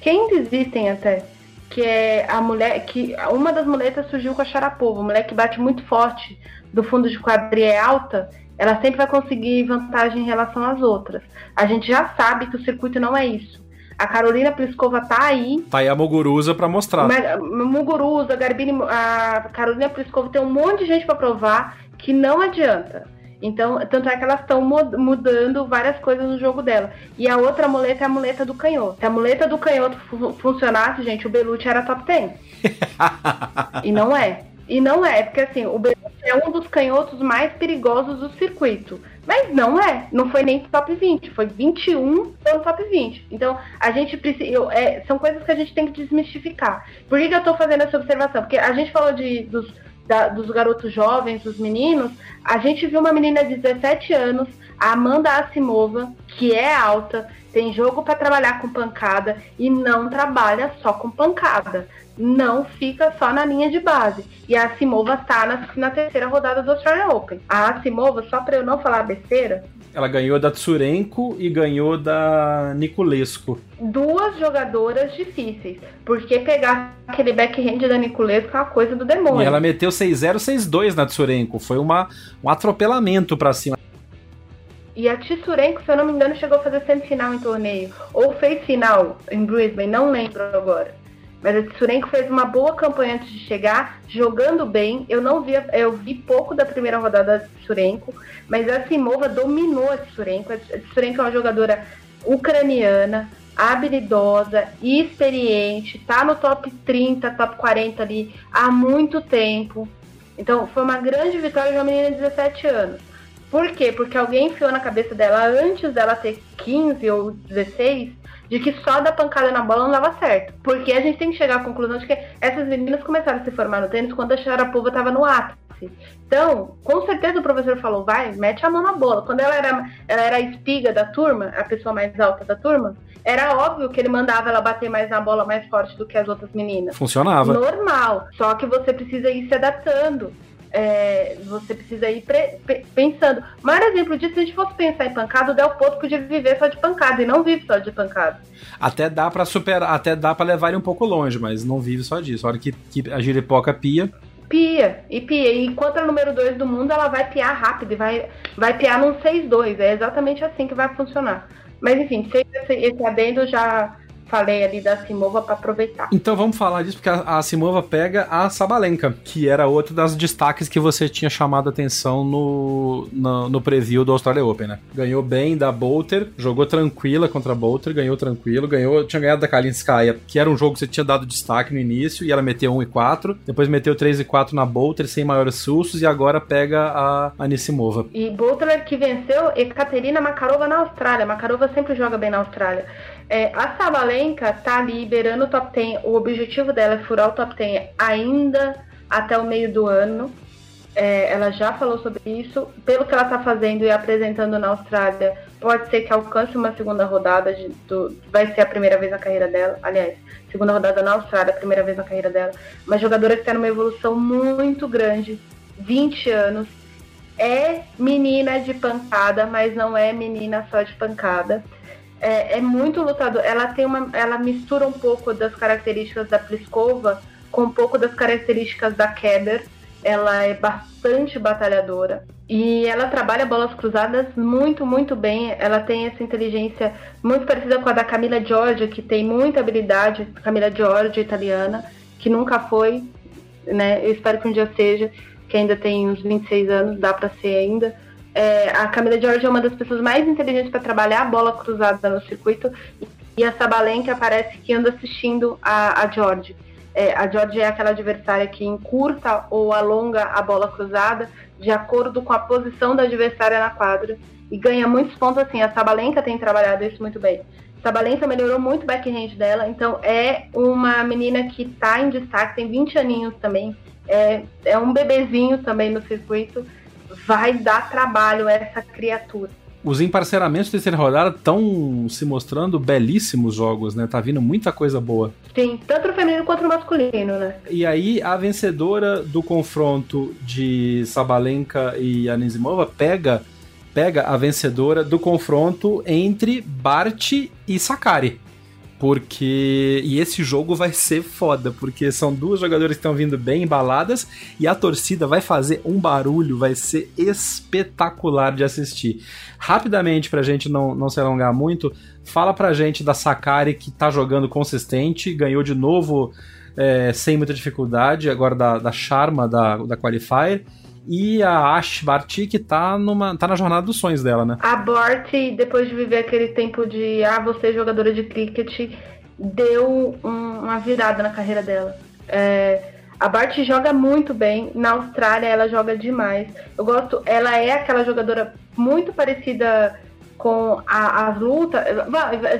que ainda existem até. Que é a mulher. que Uma das muletas surgiu com a Sharapova, a mulher que bate muito forte, do fundo de quadrilha é alta, ela sempre vai conseguir vantagem em relação às outras. A gente já sabe que o circuito não é isso. A Carolina Pliskova tá aí. Tá aí a Muguruza para mostrar. Muguruza, a Garbini, a Carolina Pliskova tem um monte de gente para provar que não adianta. Então, tanto é que elas estão mudando várias coisas no jogo dela. E a outra muleta é a muleta do canhoto. Se a muleta do canhoto funcionasse, gente, o Belucci era top 10. e não é. E não é, porque assim, o Belucci é um dos canhotos mais perigosos do circuito. Mas não é, não foi nem top 20, foi 21 pelo top 20. Então, a gente precisa. É, são coisas que a gente tem que desmistificar. Por que, que eu tô fazendo essa observação? Porque a gente falou de, dos, da, dos garotos jovens, dos meninos. A gente viu uma menina de 17 anos, a Amanda Asimova, que é alta, tem jogo para trabalhar com pancada e não trabalha só com pancada não fica só na linha de base. E a Simova está na, na, terceira rodada do Australian Open. A Simova, só para eu não falar besteira. Ela ganhou da Tsurenko e ganhou da Niculesco. Duas jogadoras difíceis. Porque pegar aquele backhand da Niculesco é uma coisa do demônio. E ela meteu 6-0, 6-2 na Tsurenko. Foi uma, um atropelamento para cima. E a Tsurenko, se eu não me engano, chegou a fazer semifinal em torneio. Ou fez final em Brisbane, não lembro agora. Mas a Tsurenko fez uma boa campanha antes de chegar, jogando bem. Eu não vi, eu vi pouco da primeira rodada da Tsurenko, mas a Simova dominou a Tsurenko. A Tsurenko é uma jogadora ucraniana, habilidosa, experiente, tá no top 30, top 40 ali há muito tempo. Então foi uma grande vitória de uma menina de 17 anos. Por quê? Porque alguém enfiou na cabeça dela antes dela ter 15 ou 16 de que só dar pancada na bola não dava certo. Porque a gente tem que chegar à conclusão de que essas meninas começaram a se formar no tênis quando a Sharapova estava no ápice. Então, com certeza o professor falou, vai, mete a mão na bola. Quando ela era, ela era a espiga da turma, a pessoa mais alta da turma, era óbvio que ele mandava ela bater mais na bola mais forte do que as outras meninas. Funcionava. Normal. Só que você precisa ir se adaptando é, você precisa ir pensando. O maior exemplo disso, se a gente fosse pensar em pancada, o Del Potro podia viver só de pancada e não vive só de pancada. Até dá para superar, até dá para levar ele um pouco longe, mas não vive só disso. A hora que, que a giripoca pia. Pia, e pia. E enquanto é o número 2 do mundo, ela vai piar rápido e vai, vai piar num 6-2. É exatamente assim que vai funcionar. Mas enfim, esse, esse adendo já falei ali da Simova para aproveitar. Então vamos falar disso, porque a, a Simova pega a Sabalenka, que era outro das destaques que você tinha chamado a atenção no, no, no preview do Australia Open, né? Ganhou bem da Bolter, jogou tranquila contra a Bolter, ganhou tranquilo, ganhou, tinha ganhado da Kalinskaya, que era um jogo que você tinha dado destaque no início, e ela meteu 1 e 4, depois meteu 3 e 4 na Bolter, sem maiores sustos, e agora pega a Anisimova. E Bolter que venceu Ekaterina Makarova na Austrália. Makarova sempre joga bem na Austrália. É, a Sabalenka tá liberando o top 10. O objetivo dela é furar o top 10 ainda até o meio do ano. É, ela já falou sobre isso. Pelo que ela tá fazendo e apresentando na Austrália, pode ser que alcance uma segunda rodada. De, do, vai ser a primeira vez na carreira dela. Aliás, segunda rodada na Austrália, primeira vez na carreira dela. Uma jogadora que tá numa evolução muito grande. 20 anos. É menina de pancada, mas não é menina só de pancada é, é muito lutador. Ela tem uma, ela mistura um pouco das características da Pliskova com um pouco das características da Keber. Ela é bastante batalhadora e ela trabalha bolas cruzadas muito, muito bem. Ela tem essa inteligência muito parecida com a da Camila Giorgio, que tem muita habilidade. Camila Giorgio, italiana, que nunca foi, né? Eu espero que um dia seja, que ainda tem uns 26 anos, dá para ser ainda É, a Camila George é uma das pessoas mais inteligentes para trabalhar a bola cruzada no circuito e a Sabalenka parece que anda assistindo a, a George. É, a George é aquela adversária que encurta ou alonga a bola cruzada de acordo com a posição da adversária na quadra e ganha muitos pontos assim. A Sabalenka tem trabalhado isso muito bem. Sabalenka melhorou muito o backhand dela, então é uma menina que está em destaque, tem 20 aninhos também, é, é um bebezinho também no circuito vai dar trabalho essa criatura. Os emparceramentos da terceira rodada estão se mostrando belíssimos jogos, né? Tá vindo muita coisa boa. Sim, tanto no feminino quanto no masculino, né? E aí, a vencedora do confronto de Sabalenka e Anisimova pega, pega a vencedora do confronto entre Bart e Sakari. Porque. E esse jogo vai ser foda, porque são duas jogadoras que estão vindo bem embaladas e a torcida vai fazer um barulho, vai ser espetacular de assistir. Rapidamente, pra gente não, não se alongar muito, fala pra gente da Sakari que tá jogando consistente, ganhou de novo é, sem muita dificuldade, agora da, da Sharma, da, da Qualifier e a Ash Barty que tá, numa, tá na jornada dos sonhos dela, né? A Barty, depois de viver aquele tempo de ah, você é jogadora de cricket, deu um, uma virada na carreira dela. É, a Bart joga muito bem. Na Austrália ela joga demais. Eu gosto. Ela é aquela jogadora muito parecida com a, as lutas.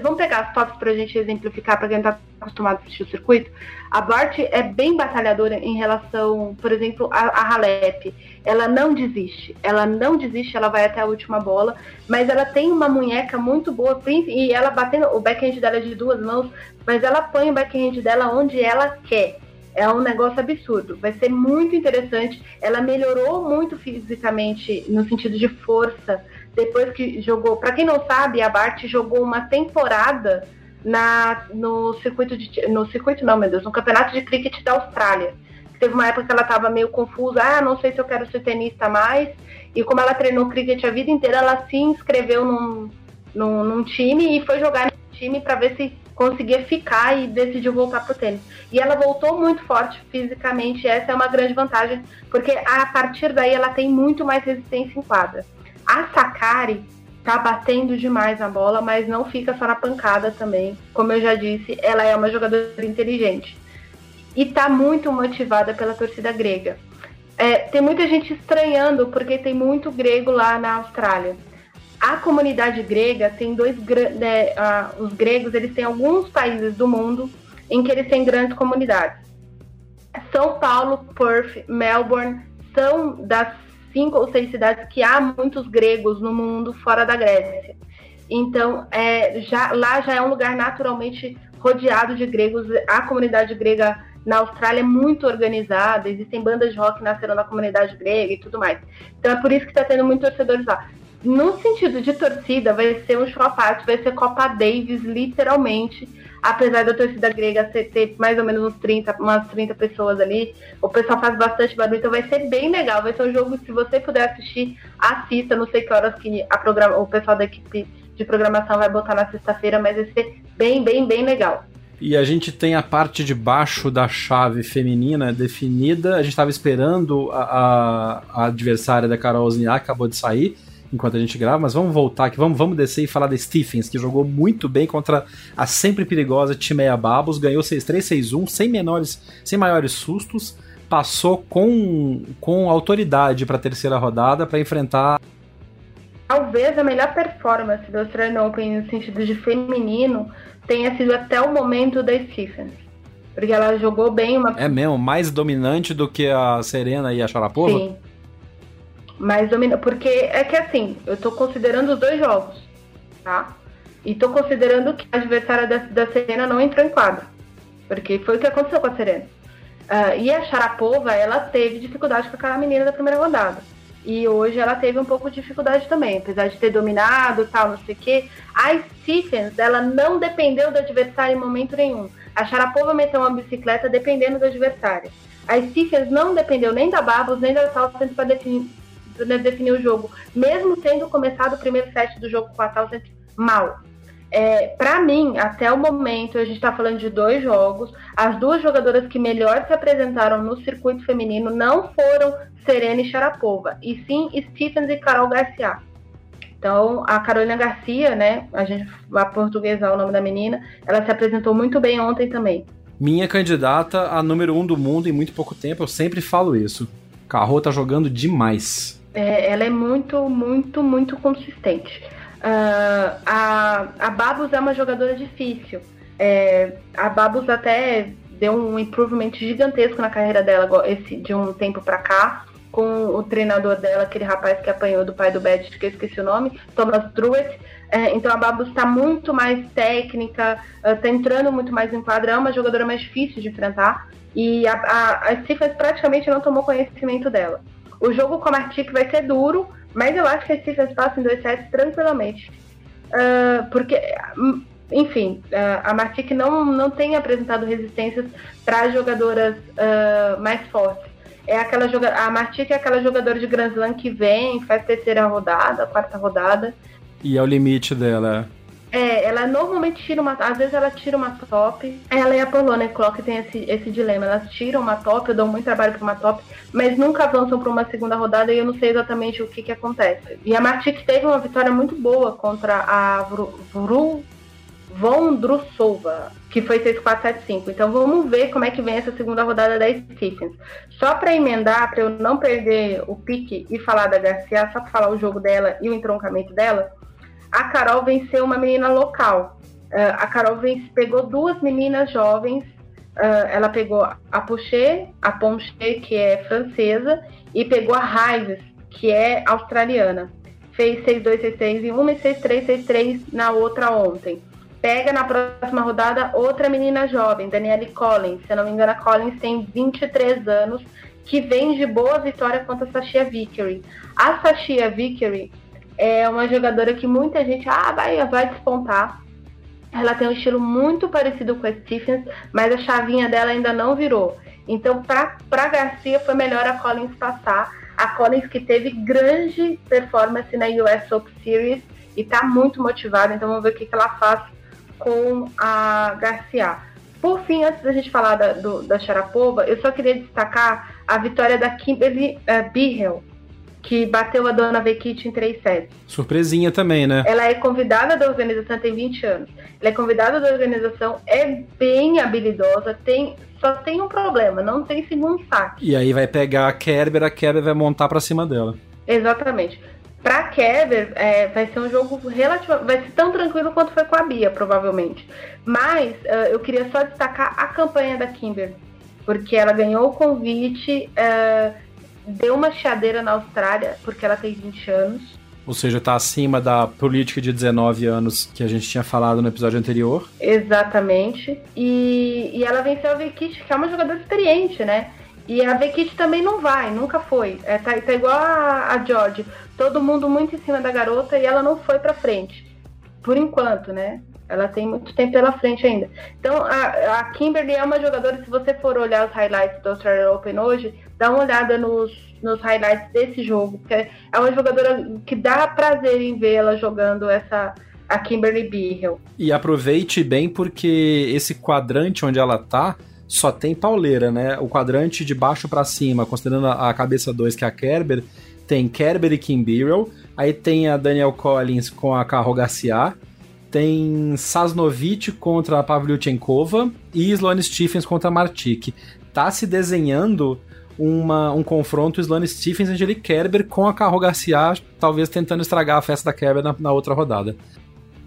Vamos pegar as tops pra gente exemplificar para quem tá acostumado a assistir o circuito. A Bart é bem batalhadora em relação, por exemplo, a, a Halep. Ela não desiste. Ela não desiste, ela vai até a última bola. Mas ela tem uma munheca muito boa. E ela batendo. O backhand dela é de duas mãos. Mas ela põe o backhand dela onde ela quer. É um negócio absurdo. Vai ser muito interessante. Ela melhorou muito fisicamente no sentido de força depois que jogou. Para quem não sabe, a Bart jogou uma temporada na, no circuito de. No circuito não, meu Deus, no campeonato de cricket da Austrália. Teve uma época que ela estava meio confusa, ah, não sei se eu quero ser tenista mais. E como ela treinou cricket a vida inteira, ela se inscreveu num, num, num time e foi jogar time para ver se conseguia ficar e decidiu voltar pro tênis. E ela voltou muito forte fisicamente, essa é uma grande vantagem, porque a partir daí ela tem muito mais resistência em quadra. A Sakari tá batendo demais na bola, mas não fica só na pancada também. Como eu já disse, ela é uma jogadora inteligente. E tá muito motivada pela torcida grega. É, tem muita gente estranhando porque tem muito grego lá na Austrália. A comunidade grega tem dois né, os gregos eles têm alguns países do mundo em que eles têm grandes comunidades. São Paulo, Perth, Melbourne são das cinco ou seis cidades que há muitos gregos no mundo fora da Grécia. Então, é, já, lá já é um lugar naturalmente rodeado de gregos. A comunidade grega na Austrália é muito organizada, existem bandas de rock nasceram na comunidade grega e tudo mais. Então é por isso que está tendo muitos torcedores lá. No sentido de torcida, vai ser um show à parte, vai ser Copa Davis, literalmente apesar da torcida grega ter mais ou menos uns 30, umas 30 pessoas ali, o pessoal faz bastante barulho, então vai ser bem legal. Vai ser um jogo, se você puder assistir, assista. Não sei que horas que a programa, o pessoal da equipe de programação vai botar na sexta-feira, mas vai ser bem, bem, bem legal. E a gente tem a parte de baixo da chave feminina definida. A gente estava esperando a, a, a, adversária da Carol Zniak, acabou de sair enquanto a gente grava, mas vamos voltar aqui, vamos, vamos descer e falar da Stephens, que jogou muito bem contra a sempre perigosa Timeia Babos, ganhou 6-3, 6-1, sem menores, sem maiores sustos, passou com, com autoridade para a terceira rodada para enfrentar talvez a melhor performance do Australian Open no sentido de feminino tenha sido até o momento da Stephens. Porque ela jogou bem uma. É mesmo, mais dominante do que a Serena e a Sharapova? Sim mais dominante. Porque é que assim, eu tô considerando os dois jogos, tá? E tô considerando que a adversária da, da Serena não entrou em quadro. Porque foi o que aconteceu com a Serena. Uh, e a Sharapova, ela teve dificuldade com aquela menina da primeira rodada. E hoje ela teve um pouco de dificuldade também, apesar de ter dominado tal, não sei o quê. A Stephens, ela não dependeu do adversário em momento nenhum. A Sharapova meteu uma bicicleta dependendo do adversário. A Stephens não dependeu nem da Babos, nem da Salsa para definir, né, definir o jogo, mesmo tendo começado o primeiro set do jogo com a Townsend mal. É, para mim, até o momento, a gente está falando de dois jogos. As duas jogadoras que melhor se apresentaram no circuito feminino não foram Serena e Sharapova, e sim Stephens e Carol Garcia. Então, a Carolina Garcia, né, a gente vai portuguesar o nome da menina, ela se apresentou muito bem ontem também. Minha candidata a número um do mundo em muito pouco tempo, eu sempre falo isso. Carro tá jogando demais. É, ela é muito, muito, muito consistente. Uh, a, a Babos é uma jogadora difícil. É, a Babos até deu um improvement gigantesco na carreira dela esse, de um tempo para cá, com o treinador dela, aquele rapaz que apanhou do pai do Beth, que eu esqueci o nome, Thomas Druitt. É, então a Babos está muito mais técnica, está entrando muito mais em quadra, é uma jogadora mais difícil de enfrentar. E a, a, a Stephens praticamente não tomou conhecimento dela. O jogo com a Martic vai ser duro, mas eu acho que a Stephens passa em dois sets tranquilamente. Uh, porque, enfim, uh, a Martic não, não tem apresentado resistências para jogadoras uh, mais fortes. É aquela joga a Martic é aquela jogadora de Grand Slam que vem, faz terceira rodada, quarta rodada. E é o limite dela. É, ela normalmente tira uma. Às vezes ela tira uma top. Ela e a Polônia Clock tem esse, esse dilema. Elas tiram uma top, eu dou muito trabalho pra uma top, mas nunca avançam para uma segunda rodada e eu não sei exatamente o que, que acontece. E a Martic teve uma vitória muito boa contra a Vru, Vondrusova, que foi 6-4-7-5. Então vamos ver como é que vem essa segunda rodada da Stephens. Só para emendar, para eu não perder o pique e falar da Garcia, só para falar o jogo dela e o entroncamento dela, a Carol venceu uma menina local. Uh, a Carol vence, pegou duas meninas jovens. Uh, ela pegou a Pouchet, a Ponche, que é francesa, e pegou a Rises, que é australiana. Fez 6-2, 6-3 em uma e 6-3, 6-3 na outra ontem. Pega na próxima rodada outra menina jovem, Danielle Collins. Se eu não me engano, a Collins tem 23 anos, que vem de boa vitória contra a Sashia Vickery. A Sashia Vickery é uma jogadora que muita gente ah, vai, vai despontar. Ela tem um estilo muito parecido com a Stephens, mas a chavinha dela ainda não virou. Então, para Garcia, foi melhor a Collins passar. A Collins que teve grande performance na US Open Series e está muito motivada. Então, vamos ver o que, que ela faz com a Garcia. Por fim, antes da gente falar da, do, da Sharapova, eu só queria destacar a vitória da Kimberly uh, Bihel, que bateu a dona Vekit em 3 sets. Surpresinha também, né? Ela é convidada da organização, tem 20 anos. Ela é convidada da organização, é bem habilidosa, tem só tem um problema, não tem segundo saque. E aí vai pegar a Kerber, a Kerber vai montar para cima dela. Exatamente. Pra Kerber, é, vai ser um jogo relativo, vai ser tão tranquilo quanto foi com a Bia, provavelmente. Mas uh, eu queria só destacar a campanha da Kimber, porque ela ganhou o convite. Uh, deu uma chiadeira na Austrália, porque ela tem 20 anos. Ou seja, está acima da política de 19 anos que a gente tinha falado no episódio anterior. Exatamente. E, e ela venceu a Vekit, que é uma jogadora experiente, né? E a Vekit também não vai, nunca foi. É, tá, tá igual a, a George. Todo mundo muito em cima da garota e ela não foi pra frente. Por enquanto, né? Ela tem muito tempo pela frente ainda. Então, a, a Kimberly é uma jogadora, se você for olhar os highlights do Australian Open hoje, dá uma olhada nos, nos highlights desse jogo, porque é uma jogadora que dá prazer em ver ela jogando essa a Kimberly Beagle. E aproveite bem porque esse quadrante onde ela tá só tem pauleira, né? O quadrante de baixo para cima, considerando a, cabeça 2 que é a Kerber, tem Kerber e Kim Birrell, aí tem a Daniel Collins com a Carro Garcia, tem Sasnovic contra a Pavlyuchenkova e Sloane Stephens contra a Martic. Tá se desenhando uma, um confronto Sloane Stephens e Angelique Kerber com a Carro Garcia, talvez tentando estragar a festa da Kerber na, na outra rodada.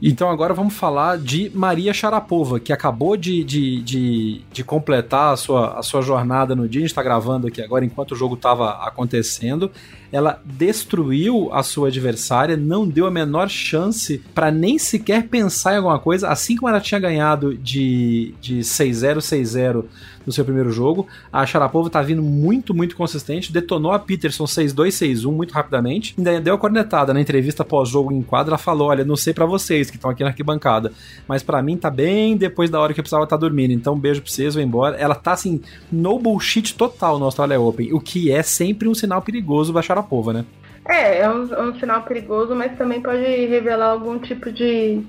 Então agora vamos falar de Maria Sharapova, que acabou de, de, de, de, completar a sua, a sua jornada no dia. A gente está gravando aqui agora enquanto o jogo estava acontecendo. Ela destruiu a sua adversária, não deu a menor chance para nem sequer pensar em alguma coisa. Assim como ela tinha ganhado de, de 6-0, 6-0 no seu primeiro jogo. A Sharapova tá vindo muito, muito consistente, detonou a Peterson 6-2, 6-1 muito rapidamente. Ainda deu a cornetada na entrevista pós-jogo em quadra, ela falou: "Olha, não sei para vocês que estão aqui na arquibancada, mas para mim tá bem depois da hora que eu precisava estar tá dormindo. Então, beijo pra vocês, vou embora". Ela tá assim, no bullshit total no Australia Open, o que é sempre um sinal perigoso da Sharapova, né? É, é um, é um sinal perigoso, mas também pode revelar algum tipo de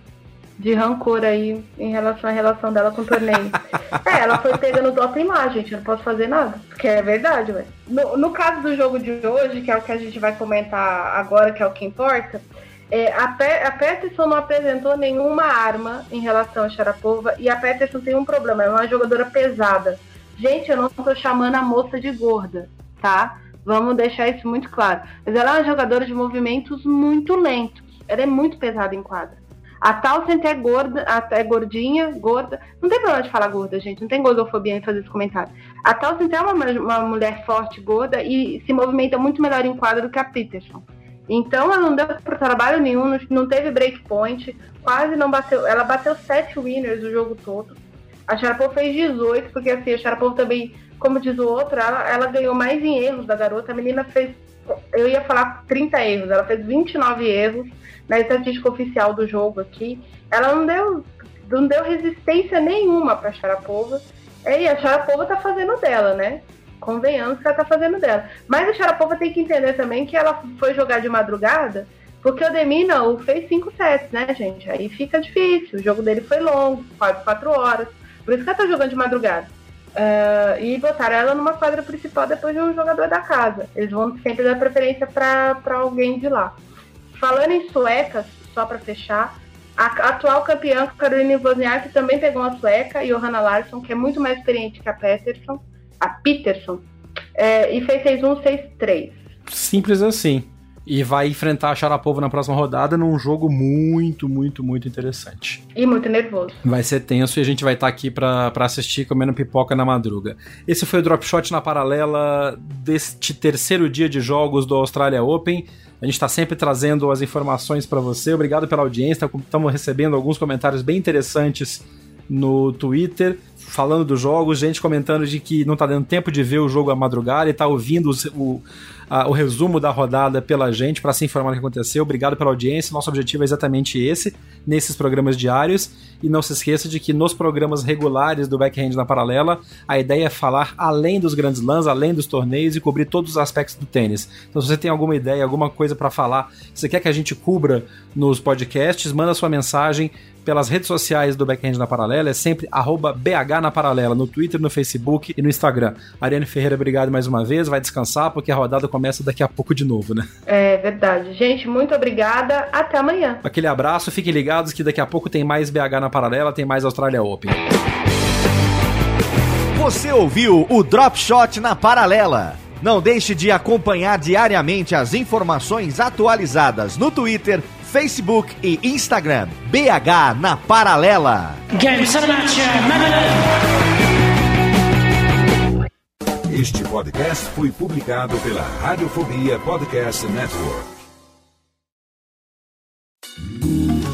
de rancor aí em relação à relação dela com o torneio. é, ela foi pegando doping lá, gente. Eu não posso fazer nada. Porque é verdade, velho. No, no caso do jogo de hoje, que é o que a gente vai comentar agora, que é o que importa, é, a, Pe a Peterson não apresentou nenhuma arma em relação a Sharapova e a Peterson tem um problema, é uma jogadora pesada. Gente, eu não estou chamando a moça de gorda, tá? Vamos deixar isso muito claro. Mas ela é uma jogadora de movimentos muito lentos. Ela é muito pesada em quadra. A Townsend é gorda, é gordinha, gorda. Não tem problema de falar gorda, gente. Não tem gordofobia em fazer esse comentário. A Townsend é uma, uma mulher forte, gorda, e se movimenta muito melhor em quadra do que a Peterson. Então ela não deu para trabalho nenhum, não teve breakpoint, quase não bateu. Ela bateu sete winners o jogo todo. A Sharapova fez 18, porque assim, a Sharapova também, como diz o outro, ela, ela ganhou mais em erros da garota. A menina fez, eu ia falar 30 erros, ela fez 29 erros na estatística oficial do jogo aqui. Ela não deu, não deu resistência nenhuma para Sharapova. E a Sharapova tá fazendo dela, né? convenhamos que ela tá fazendo dela. Mas a Sharapova tem que entender também que ela foi jogar de madrugada porque o Demina o fez 5 sets, né, gente? Aí fica difícil. O jogo dele foi longo, quase 4 horas. Por isso que ela tá jogando de madrugada. Uh, e botaram ela numa quadra principal depois de um jogador da casa. Eles vão sempre dar preferência para alguém de lá. Falando em suecas, só para fechar, a atual campeã Caroline Wozniak também pegou uma sueca, Johanna Larsson, que é muito mais experiente que a Peterson a Peterson, é, e fez 6-1, 6-3. Simples assim. E vai enfrentar a Sharapova na próxima rodada num jogo muito, muito, muito interessante. E muito nervoso. Vai ser tenso e a gente vai estar tá aqui para assistir comendo pipoca na madruga. Esse foi o Drop Shot na paralela deste terceiro dia de jogos do Australia Open. A gente está sempre trazendo as informações para você. Obrigado pela audiência. Estamos recebendo alguns comentários bem interessantes no Twitter falando dos jogos, gente comentando de que não tá dando tempo de ver o jogo à madrugada e tá ouvindo o, a, o resumo da rodada pela gente para se informar do que aconteceu. Obrigado pela audiência. Nosso objetivo é exatamente esse, nesses programas diários. E não se esqueça de que nos programas regulares do Backhand na Paralela, a ideia é falar além dos grandes lãs, além dos torneios e cobrir todos os aspectos do tênis. Então, se você tem alguma ideia, alguma coisa para falar, se você quer que a gente cubra nos podcasts, manda sua mensagem pelas redes sociais do Backhand na Paralela, é sempre BH na Paralela, no Twitter, no Facebook e no Instagram. Ariane Ferreira, obrigado mais uma vez, vai descansar porque a rodada começa daqui a pouco de novo, né? É verdade. Gente, muito obrigada, até amanhã. Aquele abraço, fiquem ligados que daqui a pouco tem mais BH na Paralela, tem mais Australia Open. Você ouviu o Drop Shot na Paralela. Não deixe de acompanhar diariamente as informações atualizadas no Twitter, Facebook e Instagram. BH na Paralela. Este podcast foi publicado pela Radiofobia Podcast Network.